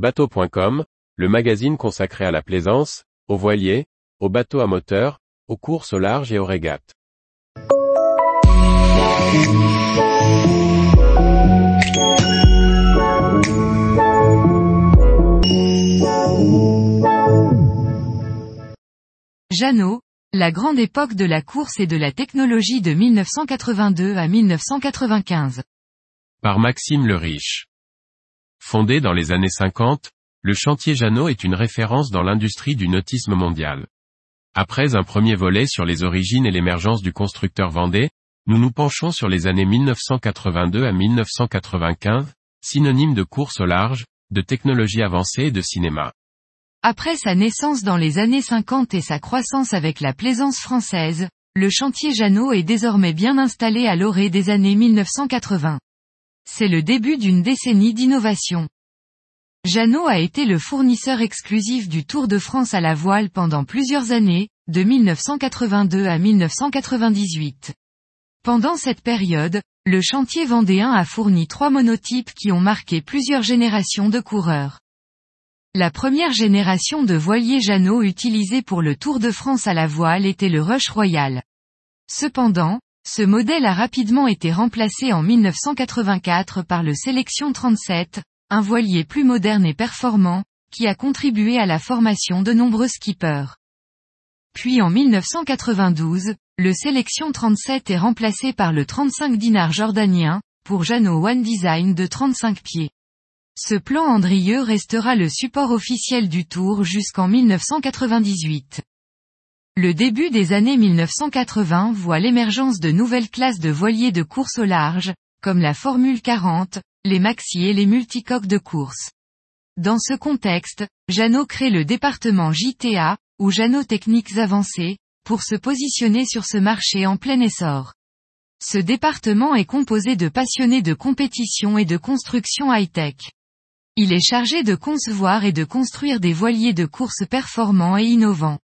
Bateau.com, le magazine consacré à la plaisance, aux voiliers, aux bateaux à moteur, aux courses au large et aux régates. Jeannot, la grande époque de la course et de la technologie de 1982 à 1995. Par Maxime le Riche. Fondé dans les années 50, le chantier Jeannot est une référence dans l'industrie du nautisme mondial. Après un premier volet sur les origines et l'émergence du constructeur vendée, nous nous penchons sur les années 1982 à 1995, synonyme de course au large, de technologie avancée et de cinéma. Après sa naissance dans les années 50 et sa croissance avec la plaisance française, le chantier Jeannot est désormais bien installé à l'orée des années 1980. C'est le début d'une décennie d'innovation. Jeannot a été le fournisseur exclusif du Tour de France à la voile pendant plusieurs années, de 1982 à 1998. Pendant cette période, le chantier vendéen a fourni trois monotypes qui ont marqué plusieurs générations de coureurs. La première génération de voiliers Jeannot utilisés pour le Tour de France à la voile était le Rush Royal. Cependant, ce modèle a rapidement été remplacé en 1984 par le Sélection 37, un voilier plus moderne et performant, qui a contribué à la formation de nombreux skippers. Puis en 1992, le Sélection 37 est remplacé par le 35 dinars jordanien, pour Jeannot One Design de 35 pieds. Ce plan Andrieux restera le support officiel du Tour jusqu'en 1998. Le début des années 1980 voit l'émergence de nouvelles classes de voiliers de course au large, comme la Formule 40, les maxi et les multicoques de course. Dans ce contexte, Jeannot crée le département JTA, ou Jeannot Techniques Avancées, pour se positionner sur ce marché en plein essor. Ce département est composé de passionnés de compétition et de construction high-tech. Il est chargé de concevoir et de construire des voiliers de course performants et innovants.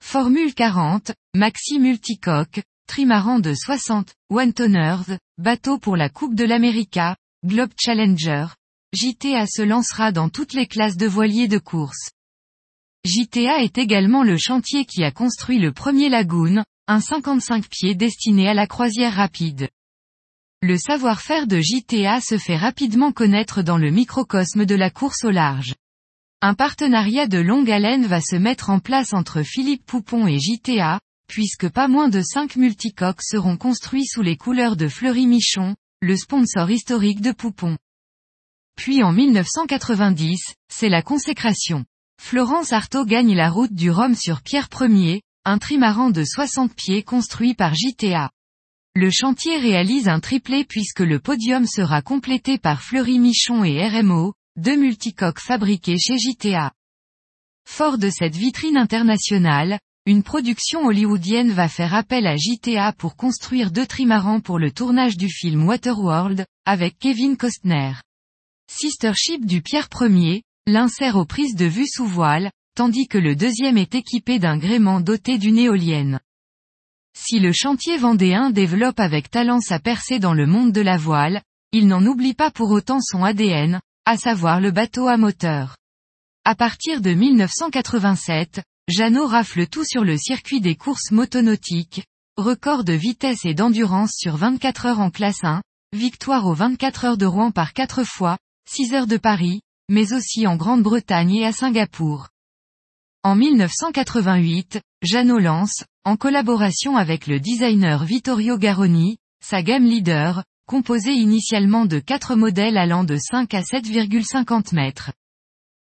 Formule 40, Maxi Multicoque, trimaran de 60, One Toners, bateau pour la Coupe de l'América, Globe Challenger. JTA se lancera dans toutes les classes de voiliers de course. JTA est également le chantier qui a construit le premier Lagoon, un 55 pieds destiné à la croisière rapide. Le savoir-faire de JTA se fait rapidement connaître dans le microcosme de la course au large. Un partenariat de longue haleine va se mettre en place entre Philippe Poupon et JTA, puisque pas moins de 5 multicoques seront construits sous les couleurs de Fleury Michon, le sponsor historique de Poupon. Puis en 1990, c'est la consécration. Florence Artaud gagne la route du Rhum sur Pierre Ier, un trimaran de 60 pieds construit par JTA. Le chantier réalise un triplé puisque le podium sera complété par Fleury Michon et RMO, deux multicoques fabriqués chez JTA. Fort de cette vitrine internationale, une production hollywoodienne va faire appel à JTA pour construire deux trimarans pour le tournage du film Waterworld, avec Kevin Costner. Sister ship du Pierre Ier, l'un sert aux prises de vue sous voile, tandis que le deuxième est équipé d'un gréement doté d'une éolienne. Si le chantier vendéen développe avec talent sa percée dans le monde de la voile, il n'en oublie pas pour autant son ADN, à savoir le bateau à moteur. À partir de 1987, Jeannot rafle tout sur le circuit des courses motonautiques, record de vitesse et d'endurance sur 24 heures en classe 1, victoire aux 24 heures de Rouen par 4 fois, 6 heures de Paris, mais aussi en Grande-Bretagne et à Singapour. En 1988, Jeannot lance, en collaboration avec le designer Vittorio Garoni, sa gamme leader, composée initialement de quatre modèles allant de 5 à 7,50 mètres.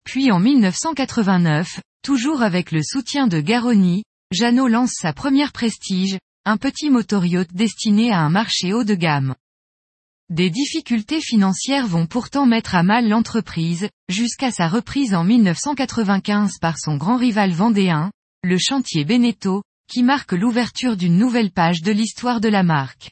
Puis en 1989, toujours avec le soutien de Garoni, Jeannot lance sa première prestige, un petit motoryacht destiné à un marché haut de gamme. Des difficultés financières vont pourtant mettre à mal l'entreprise, jusqu'à sa reprise en 1995 par son grand rival vendéen, le chantier Beneteau, qui marque l'ouverture d'une nouvelle page de l'histoire de la marque.